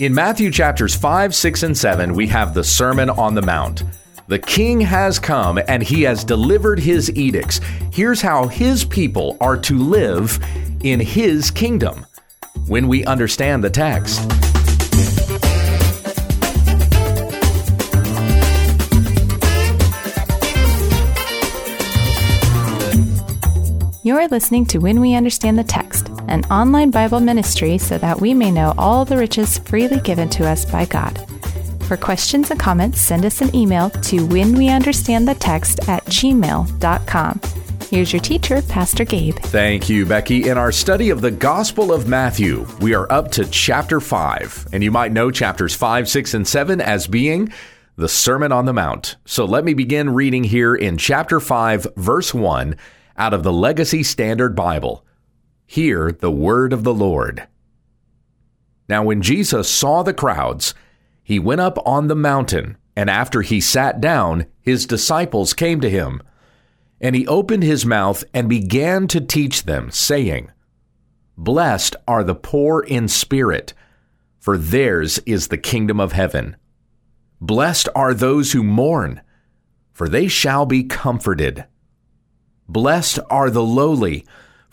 In Matthew chapters 5, 6, and 7, we have the Sermon on the Mount. The king has come and he has delivered his edicts. Here's how his people are to live in his kingdom when we understand the text. You're listening to When We Understand the Text, an online Bible ministry so that we may know all the riches freely given to us by God. For questions and comments, send us an email to whenweunderstandthetext at gmail.com. Here's your teacher, Pastor Gabe. Thank you, Becky. In our study of the Gospel of Matthew, we are up to chapter 5, and you might know chapters 5, 6, and 7 as being the Sermon on the Mount. So let me begin reading here in chapter 5, verse 1 out of the Legacy Standard Bible. Hear the word of the Lord. Now, when Jesus saw the crowds, he went up on the mountain, and after he sat down, his disciples came to him. And he opened his mouth and began to teach them, saying, Blessed are the poor in spirit, for theirs is the kingdom of heaven. Blessed are those who mourn, for they shall be comforted. Blessed are the lowly,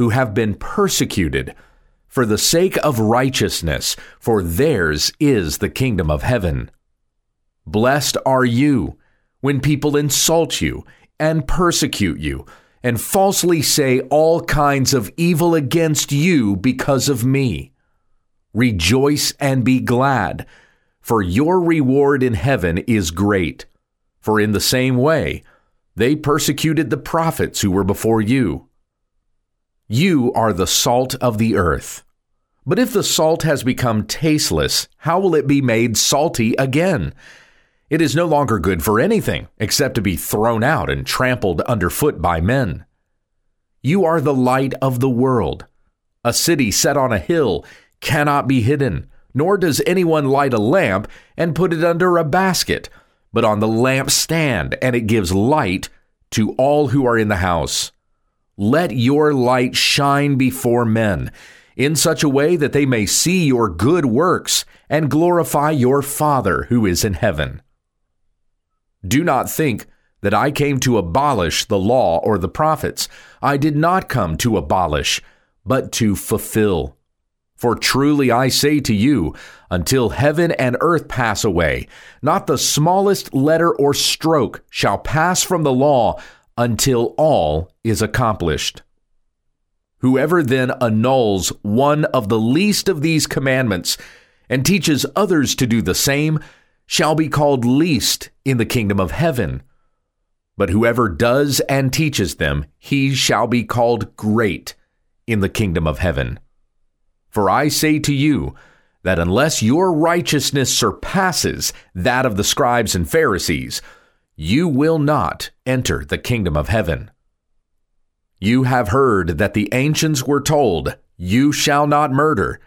who have been persecuted for the sake of righteousness, for theirs is the kingdom of heaven. Blessed are you when people insult you and persecute you and falsely say all kinds of evil against you because of me. Rejoice and be glad, for your reward in heaven is great. For in the same way, they persecuted the prophets who were before you. You are the salt of the earth. But if the salt has become tasteless, how will it be made salty again? It is no longer good for anything except to be thrown out and trampled underfoot by men. You are the light of the world. A city set on a hill cannot be hidden, nor does anyone light a lamp and put it under a basket but on the lampstand, and it gives light to all who are in the house. Let your light shine before men in such a way that they may see your good works and glorify your Father who is in heaven. Do not think that I came to abolish the law or the prophets. I did not come to abolish, but to fulfill. For truly I say to you, until heaven and earth pass away, not the smallest letter or stroke shall pass from the law until all is accomplished. Whoever then annuls one of the least of these commandments and teaches others to do the same shall be called least in the kingdom of heaven. But whoever does and teaches them, he shall be called great in the kingdom of heaven. For I say to you that unless your righteousness surpasses that of the scribes and Pharisees, you will not enter the kingdom of heaven. You have heard that the ancients were told, You shall not murder,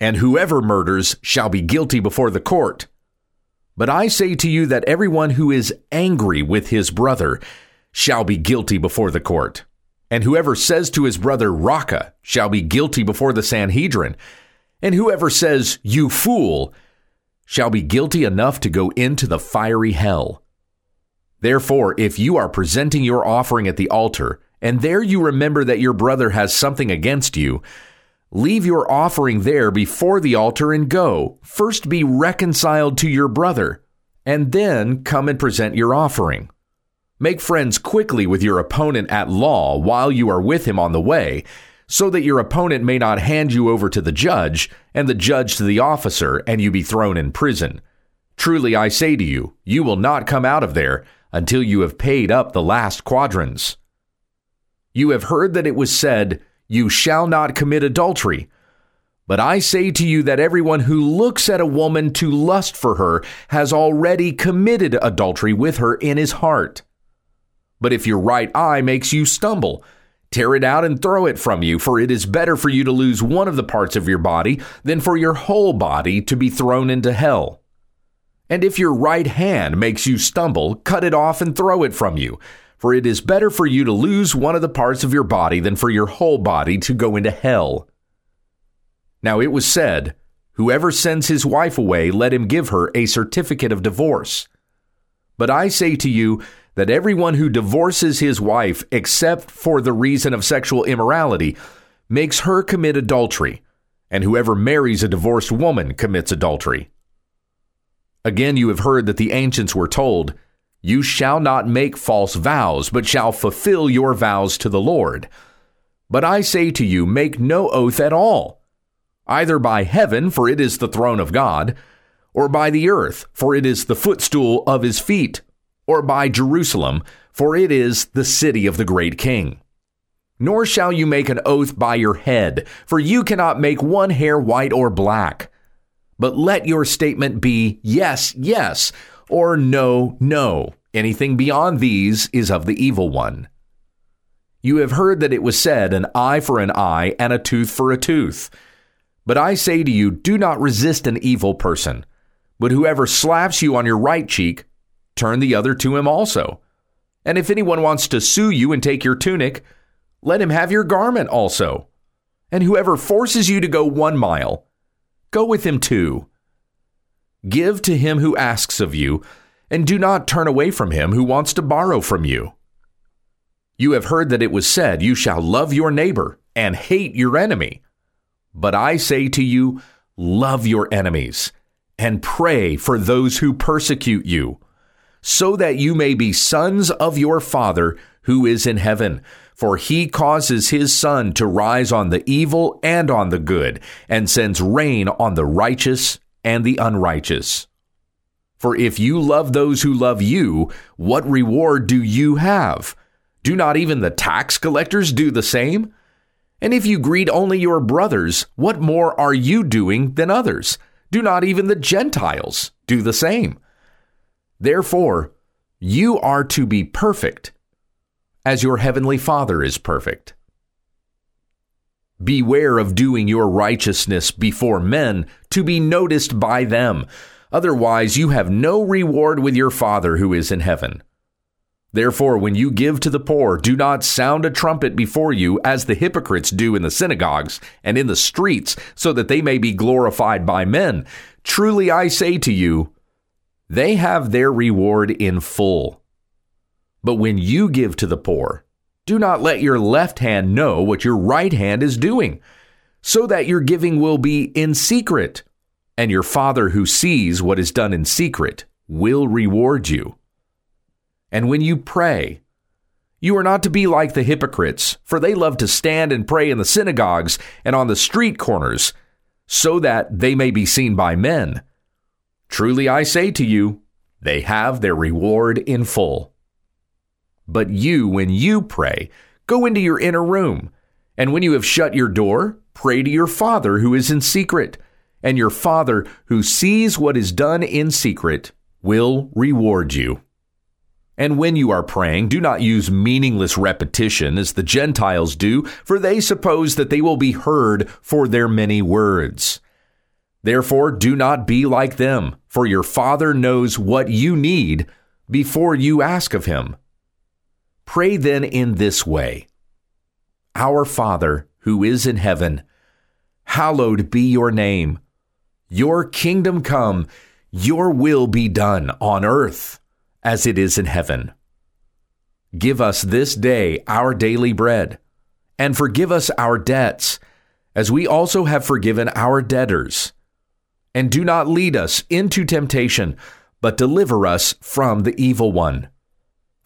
and whoever murders shall be guilty before the court. But I say to you that everyone who is angry with his brother shall be guilty before the court. And whoever says to his brother, Raca, shall be guilty before the Sanhedrin. And whoever says, You fool, shall be guilty enough to go into the fiery hell. Therefore, if you are presenting your offering at the altar, and there you remember that your brother has something against you, leave your offering there before the altar and go. First be reconciled to your brother, and then come and present your offering. Make friends quickly with your opponent at law while you are with him on the way, so that your opponent may not hand you over to the judge, and the judge to the officer, and you be thrown in prison. Truly I say to you, you will not come out of there until you have paid up the last quadrans. You have heard that it was said, You shall not commit adultery. But I say to you that everyone who looks at a woman to lust for her has already committed adultery with her in his heart. But if your right eye makes you stumble, tear it out and throw it from you, for it is better for you to lose one of the parts of your body than for your whole body to be thrown into hell. And if your right hand makes you stumble, cut it off and throw it from you, for it is better for you to lose one of the parts of your body than for your whole body to go into hell. Now it was said, Whoever sends his wife away, let him give her a certificate of divorce. But I say to you that everyone who divorces his wife, except for the reason of sexual immorality, makes her commit adultery, and whoever marries a divorced woman commits adultery. Again, you have heard that the ancients were told, You shall not make false vows, but shall fulfill your vows to the Lord. But I say to you, make no oath at all either by heaven, for it is the throne of God, or by the earth, for it is the footstool of his feet, or by Jerusalem, for it is the city of the great king. Nor shall you make an oath by your head, for you cannot make one hair white or black. But let your statement be yes, yes, or no, no. Anything beyond these is of the evil one. You have heard that it was said, an eye for an eye and a tooth for a tooth. But I say to you, do not resist an evil person. But whoever slaps you on your right cheek, turn the other to him also. And if anyone wants to sue you and take your tunic, let him have your garment also. And whoever forces you to go one mile, go with him two. Give to him who asks of you, and do not turn away from him who wants to borrow from you. You have heard that it was said, You shall love your neighbor and hate your enemy. But I say to you, love your enemies and pray for those who persecute you, so that you may be sons of your Father who is in heaven. For he causes his sun to rise on the evil and on the good, and sends rain on the righteous and the unrighteous. For if you love those who love you, what reward do you have? Do not even the tax collectors do the same? And if you greet only your brothers, what more are you doing than others? Do not even the Gentiles do the same? Therefore, you are to be perfect as your heavenly Father is perfect. Beware of doing your righteousness before men to be noticed by them. Otherwise, you have no reward with your Father who is in heaven. Therefore, when you give to the poor, do not sound a trumpet before you, as the hypocrites do in the synagogues and in the streets, so that they may be glorified by men. Truly I say to you, they have their reward in full. But when you give to the poor, do not let your left hand know what your right hand is doing, so that your giving will be in secret, and your Father who sees what is done in secret will reward you. And when you pray, you are not to be like the hypocrites, for they love to stand and pray in the synagogues and on the street corners, so that they may be seen by men. Truly I say to you, they have their reward in full. But you, when you pray, go into your inner room, and when you have shut your door, pray to your Father who is in secret, and your Father who sees what is done in secret will reward you. And when you are praying, do not use meaningless repetition as the Gentiles do, for they suppose that they will be heard for their many words. Therefore, do not be like them, for your Father knows what you need before you ask of him. Pray then in this way Our Father, who is in heaven, hallowed be your name. Your kingdom come, your will be done on earth as it is in heaven. Give us this day our daily bread, and forgive us our debts, as we also have forgiven our debtors. And do not lead us into temptation, but deliver us from the evil one.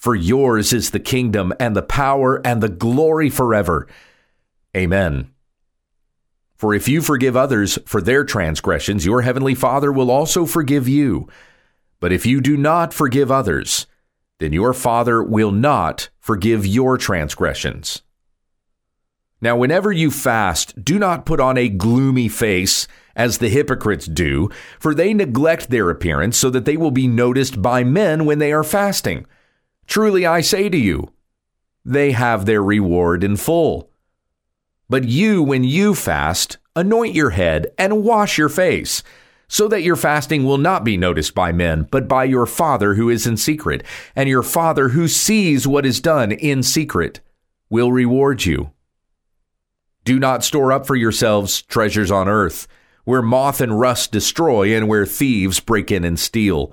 For yours is the kingdom, and the power, and the glory forever. Amen. For if you forgive others for their transgressions, your heavenly Father will also forgive you. But if you do not forgive others, then your Father will not forgive your transgressions. Now, whenever you fast, do not put on a gloomy face as the hypocrites do, for they neglect their appearance so that they will be noticed by men when they are fasting. Truly, I say to you, they have their reward in full. But you, when you fast, anoint your head and wash your face, so that your fasting will not be noticed by men, but by your Father who is in secret, and your Father who sees what is done in secret will reward you. Do not store up for yourselves treasures on earth, where moth and rust destroy and where thieves break in and steal.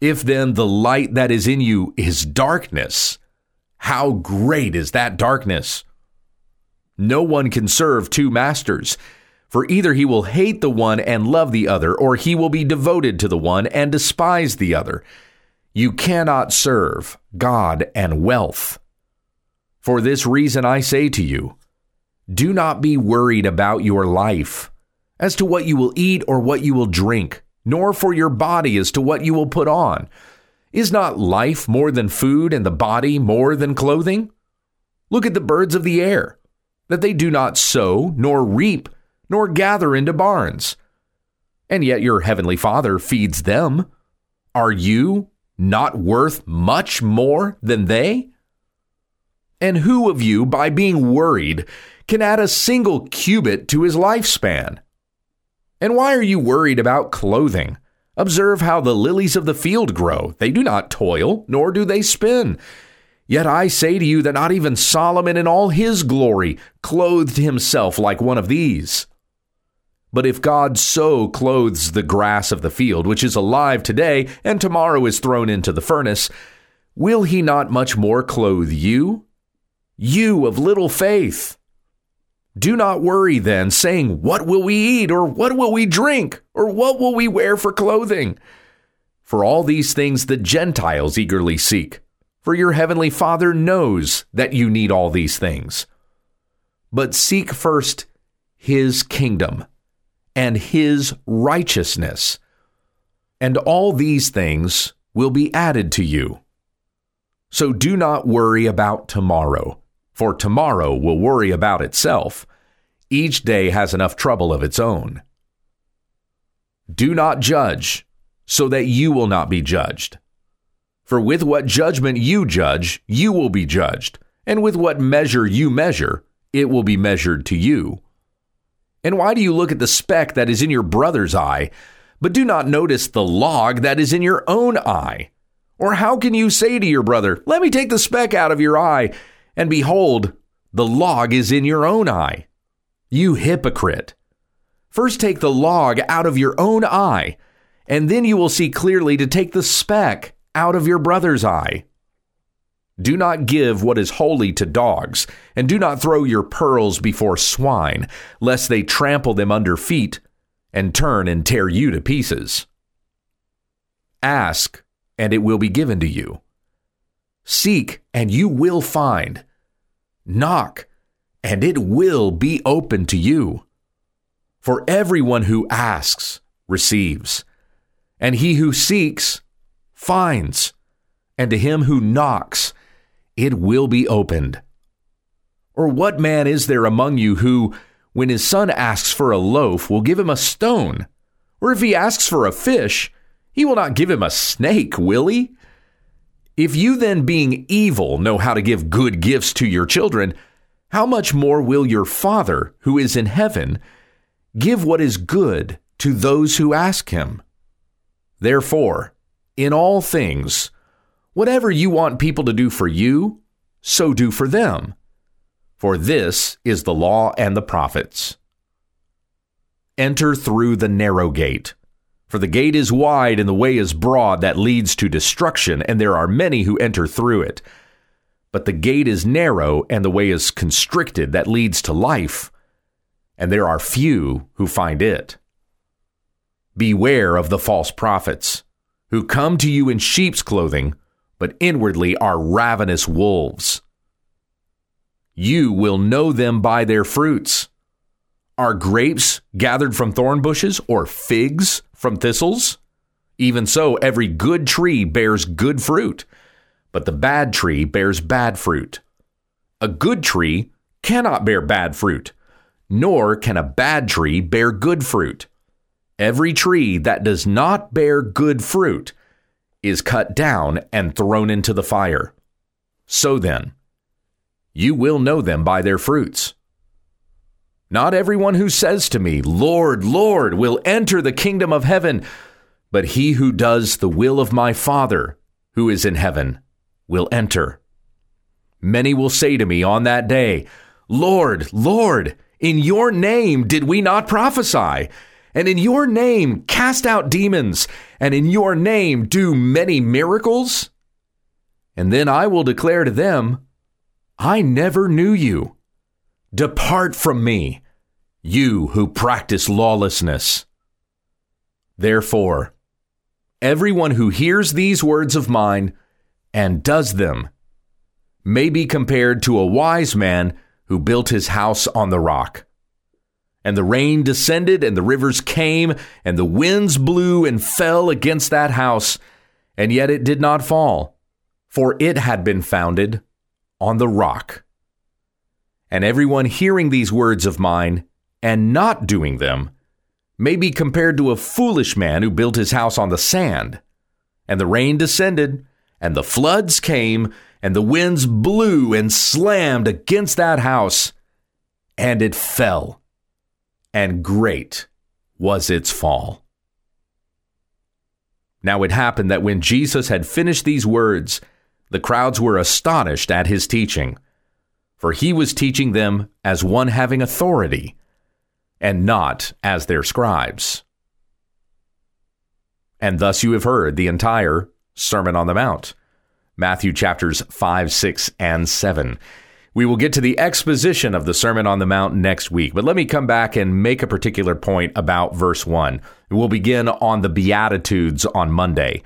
If then the light that is in you is darkness, how great is that darkness? No one can serve two masters, for either he will hate the one and love the other, or he will be devoted to the one and despise the other. You cannot serve God and wealth. For this reason I say to you, do not be worried about your life as to what you will eat or what you will drink, nor for your body as to what you will put on. Is not life more than food and the body more than clothing? Look at the birds of the air, that they do not sow, nor reap, nor gather into barns. And yet your heavenly Father feeds them. Are you not worth much more than they? And who of you, by being worried, can add a single cubit to his lifespan. And why are you worried about clothing? Observe how the lilies of the field grow. They do not toil, nor do they spin. Yet I say to you that not even Solomon in all his glory clothed himself like one of these. But if God so clothes the grass of the field, which is alive today and tomorrow is thrown into the furnace, will he not much more clothe you? You of little faith. Do not worry then, saying, What will we eat, or what will we drink, or what will we wear for clothing? For all these things the Gentiles eagerly seek, for your heavenly Father knows that you need all these things. But seek first his kingdom and his righteousness, and all these things will be added to you. So do not worry about tomorrow for tomorrow will worry about itself. Each day has enough trouble of its own. Do not judge, so that you will not be judged. For with what judgment you judge, you will be judged, and with what measure you measure, it will be measured to you. And why do you look at the speck that is in your brother's eye, but do not notice the log that is in your own eye? Or how can you say to your brother, Let me take the speck out of your eye, and behold, the log is in your own eye. You hypocrite! First take the log out of your own eye, and then you will see clearly to take the speck out of your brother's eye. Do not give what is holy to dogs, and do not throw your pearls before swine, lest they trample them under feet and turn and tear you to pieces. Ask, and it will be given to you. Seek, and you will find. Knock, and it will be open to you. For everyone who asks receives, and he who seeks finds, and to him who knocks it will be opened. Or what man is there among you who, when his son asks for a loaf, will give him a stone? Or if he asks for a fish, he will not give him a snake, will he? If you then, being evil, know how to give good gifts to your children, how much more will your Father, who is in heaven, give what is good to those who ask him? Therefore, in all things, whatever you want people to do for you, so do for them. For this is the law and the prophets. Enter through the narrow gate. For the gate is wide and the way is broad that leads to destruction, and there are many who enter through it. But the gate is narrow and the way is constricted that leads to life, and there are few who find it. Beware of the false prophets, who come to you in sheep's clothing, but inwardly are ravenous wolves. You will know them by their fruits. Are grapes gathered from thorn bushes or figs from thistles? Even so, every good tree bears good fruit, but the bad tree bears bad fruit. A good tree cannot bear bad fruit, nor can a bad tree bear good fruit. Every tree that does not bear good fruit is cut down and thrown into the fire. So then, you will know them by their fruits. Not everyone who says to me, Lord, Lord, will enter the kingdom of heaven, but he who does the will of my Father who is in heaven will enter. Many will say to me on that day, Lord, Lord, in your name did we not prophesy? And in your name cast out demons, and in your name do many miracles? And then I will declare to them, I never knew you. Depart from me, you who practice lawlessness. Therefore, everyone who hears these words of mine and does them may be compared to a wise man who built his house on the rock. And the rain descended, and the rivers came, and the winds blew and fell against that house, and yet it did not fall, for it had been founded on the rock. And everyone hearing these words of mine and not doing them may be compared to a foolish man who built his house on the sand. And the rain descended, and the floods came, and the winds blew and slammed against that house, and it fell. And great was its fall. Now it happened that when Jesus had finished these words, the crowds were astonished at his teaching, for he was teaching them as one having authority, and not as their scribes. And thus you have heard the entire Sermon on the Mount. Matthew chapters 5, 6, and 7. We will get to the exposition of the Sermon on the Mount next week, but let me come back and make a particular point about verse 1. We'll begin on the Beatitudes on Monday.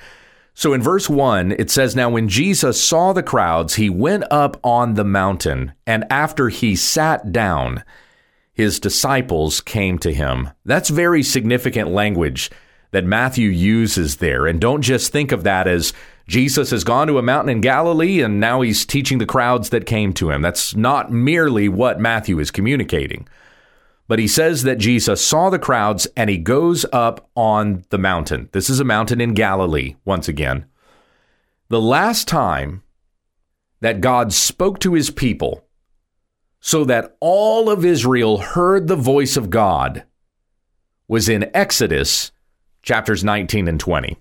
So in verse 1, it says, Now when Jesus saw the crowds, he went up on the mountain, and after he sat down, his disciples came to him. That's very significant language that Matthew uses there. And don't just think of that as Jesus has gone to a mountain in Galilee and now he's teaching the crowds that came to him. That's not merely what Matthew is communicating. But he says that Jesus saw the crowds and he goes up on the mountain. This is a mountain in Galilee, once again. The last time that God spoke to his people so that all of Israel heard the voice of God was in Exodus chapters 19 and 20.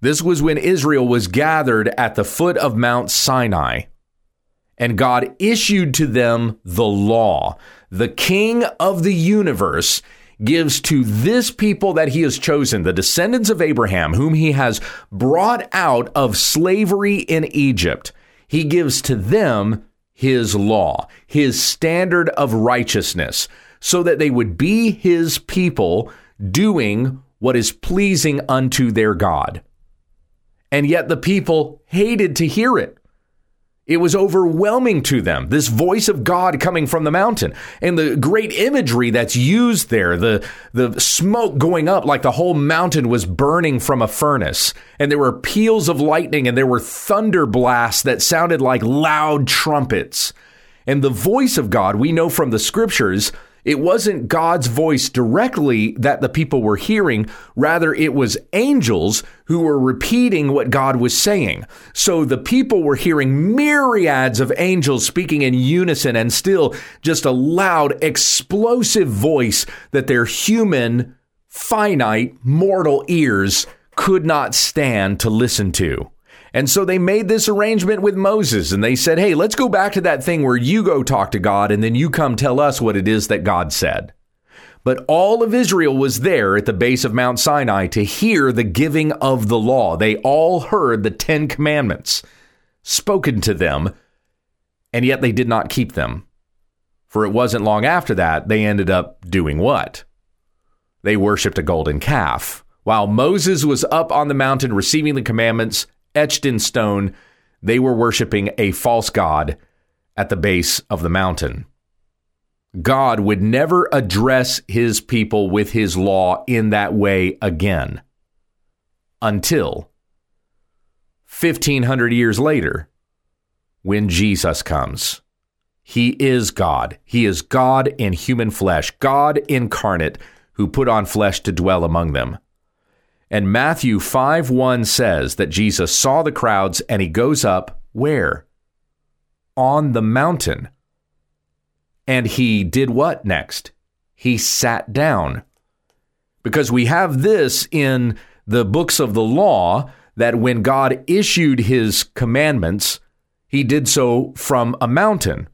This was when Israel was gathered at the foot of Mount Sinai, and God issued to them the law. The king of the universe gives to this people that he has chosen, the descendants of Abraham, whom he has brought out of slavery in Egypt, he gives to them his law, his standard of righteousness, so that they would be his people doing what is pleasing unto their God. And yet the people hated to hear it. It was overwhelming to them, this voice of God coming from the mountain. And the great imagery that's used there, the, the smoke going up like the whole mountain was burning from a furnace. And there were peals of lightning and there were thunder blasts that sounded like loud trumpets. And the voice of God, we know from the scriptures, it wasn't God's voice directly that the people were hearing. Rather, it was angels who were repeating what God was saying. So the people were hearing myriads of angels speaking in unison and still just a loud, explosive voice that their human, finite, mortal ears could not stand to listen to. And so they made this arrangement with Moses and they said, hey, let's go back to that thing where you go talk to God and then you come tell us what it is that God said. But all of Israel was there at the base of Mount Sinai to hear the giving of the law. They all heard the Ten Commandments spoken to them, and yet they did not keep them. For it wasn't long after that they ended up doing what? They worshiped a golden calf. While Moses was up on the mountain receiving the commandments etched in stone, they were worshiping a false god at the base of the mountain. God would never address his people with his law in that way again until 1500 years later when Jesus comes. He is God. He is God in human flesh, God incarnate who put on flesh to dwell among them. And Matthew 5 1 says that Jesus saw the crowds and he goes up where? On the mountain. And he did what next? He sat down. Because we have this in the books of the law that when God issued his commandments, he did so from a mountain.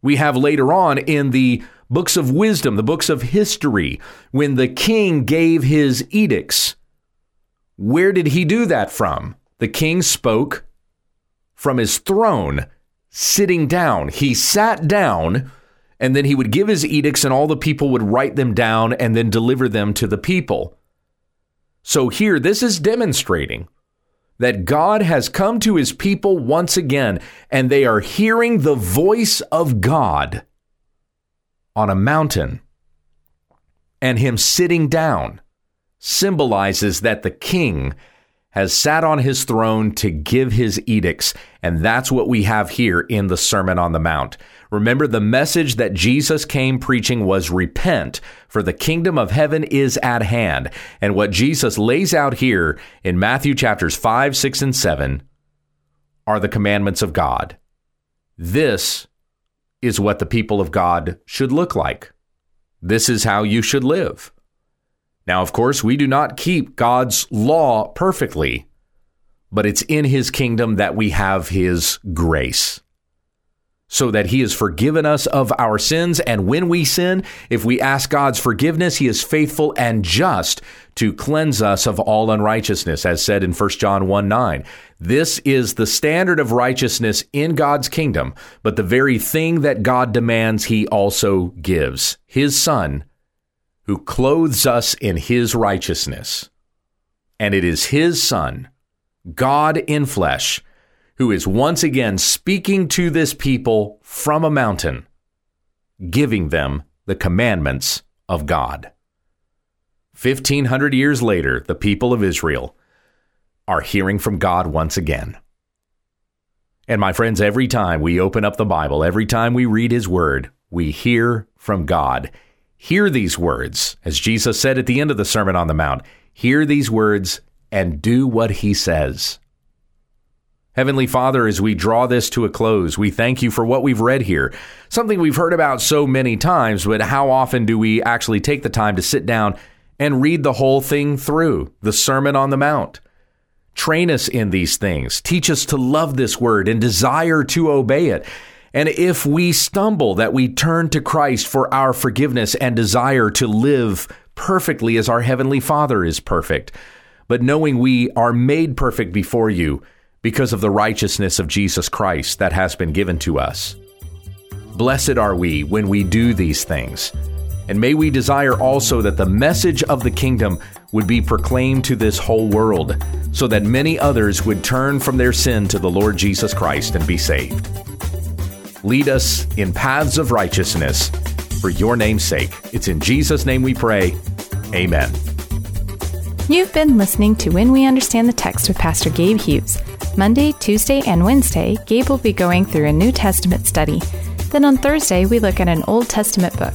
We have later on in the books of wisdom, the books of history, when the king gave his edicts. Where did he do that from? The king spoke from his throne, sitting down. He sat down and then he would give his edicts, and all the people would write them down and then deliver them to the people. So here, this is demonstrating that God has come to his people once again, and they are hearing the voice of God on a mountain. And him sitting down symbolizes that the king has sat on his throne to give his edicts. And that's what we have here in the Sermon on the Mount. Remember, the message that Jesus came preaching was repent, for the kingdom of heaven is at hand. And what Jesus lays out here in Matthew chapters 5, 6, and 7 are the commandments of God. This is what the people of God should look like. This is how you should live. Now, of course, we do not keep God's law perfectly, but it's in his kingdom that we have his grace. So that he has forgiven us of our sins. And when we sin, if we ask God's forgiveness, he is faithful and just to cleanse us of all unrighteousness, as said in 1 John 1 9. This is the standard of righteousness in God's kingdom, but the very thing that God demands, he also gives his son who clothes us in his righteousness. And it is his Son, God in flesh, who is once again speaking to this people from a mountain, giving them the commandments of God. 1500 years later, the people of Israel are hearing from God once again. And my friends, every time we open up the Bible, every time we read His Word, we hear from God. Hear these words, as Jesus said at the end of the Sermon on the Mount hear these words and do what he says. Heavenly Father, as we draw this to a close, we thank you for what we've read here. Something we've heard about so many times, but how often do we actually take the time to sit down and read the whole thing through, the Sermon on the Mount? Train us in these things. Teach us to love this word and desire to obey it. And if we stumble, that we turn to Christ for our forgiveness and desire to live perfectly as our Heavenly Father is perfect. But knowing we are made perfect before you because of the righteousness of Jesus Christ that has been given to us. Blessed are we when we do these things. And may we desire also that the message of the kingdom would be proclaimed to this whole world, so that many others would turn from their sin to the Lord Jesus Christ and be saved. Lead us in paths of righteousness for your name's sake. It's in Jesus' name we pray. Amen. You've been listening to When We Understand the Text with Pastor Gabe Hughes. Monday, Tuesday, and Wednesday, Gabe will be going through a New Testament study. Then on Thursday, we look at an Old Testament book.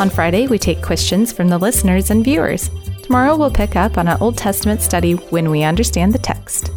On Friday, we take questions from the listeners and viewers. Tomorrow, we'll pick up on an Old Testament study when we understand the text.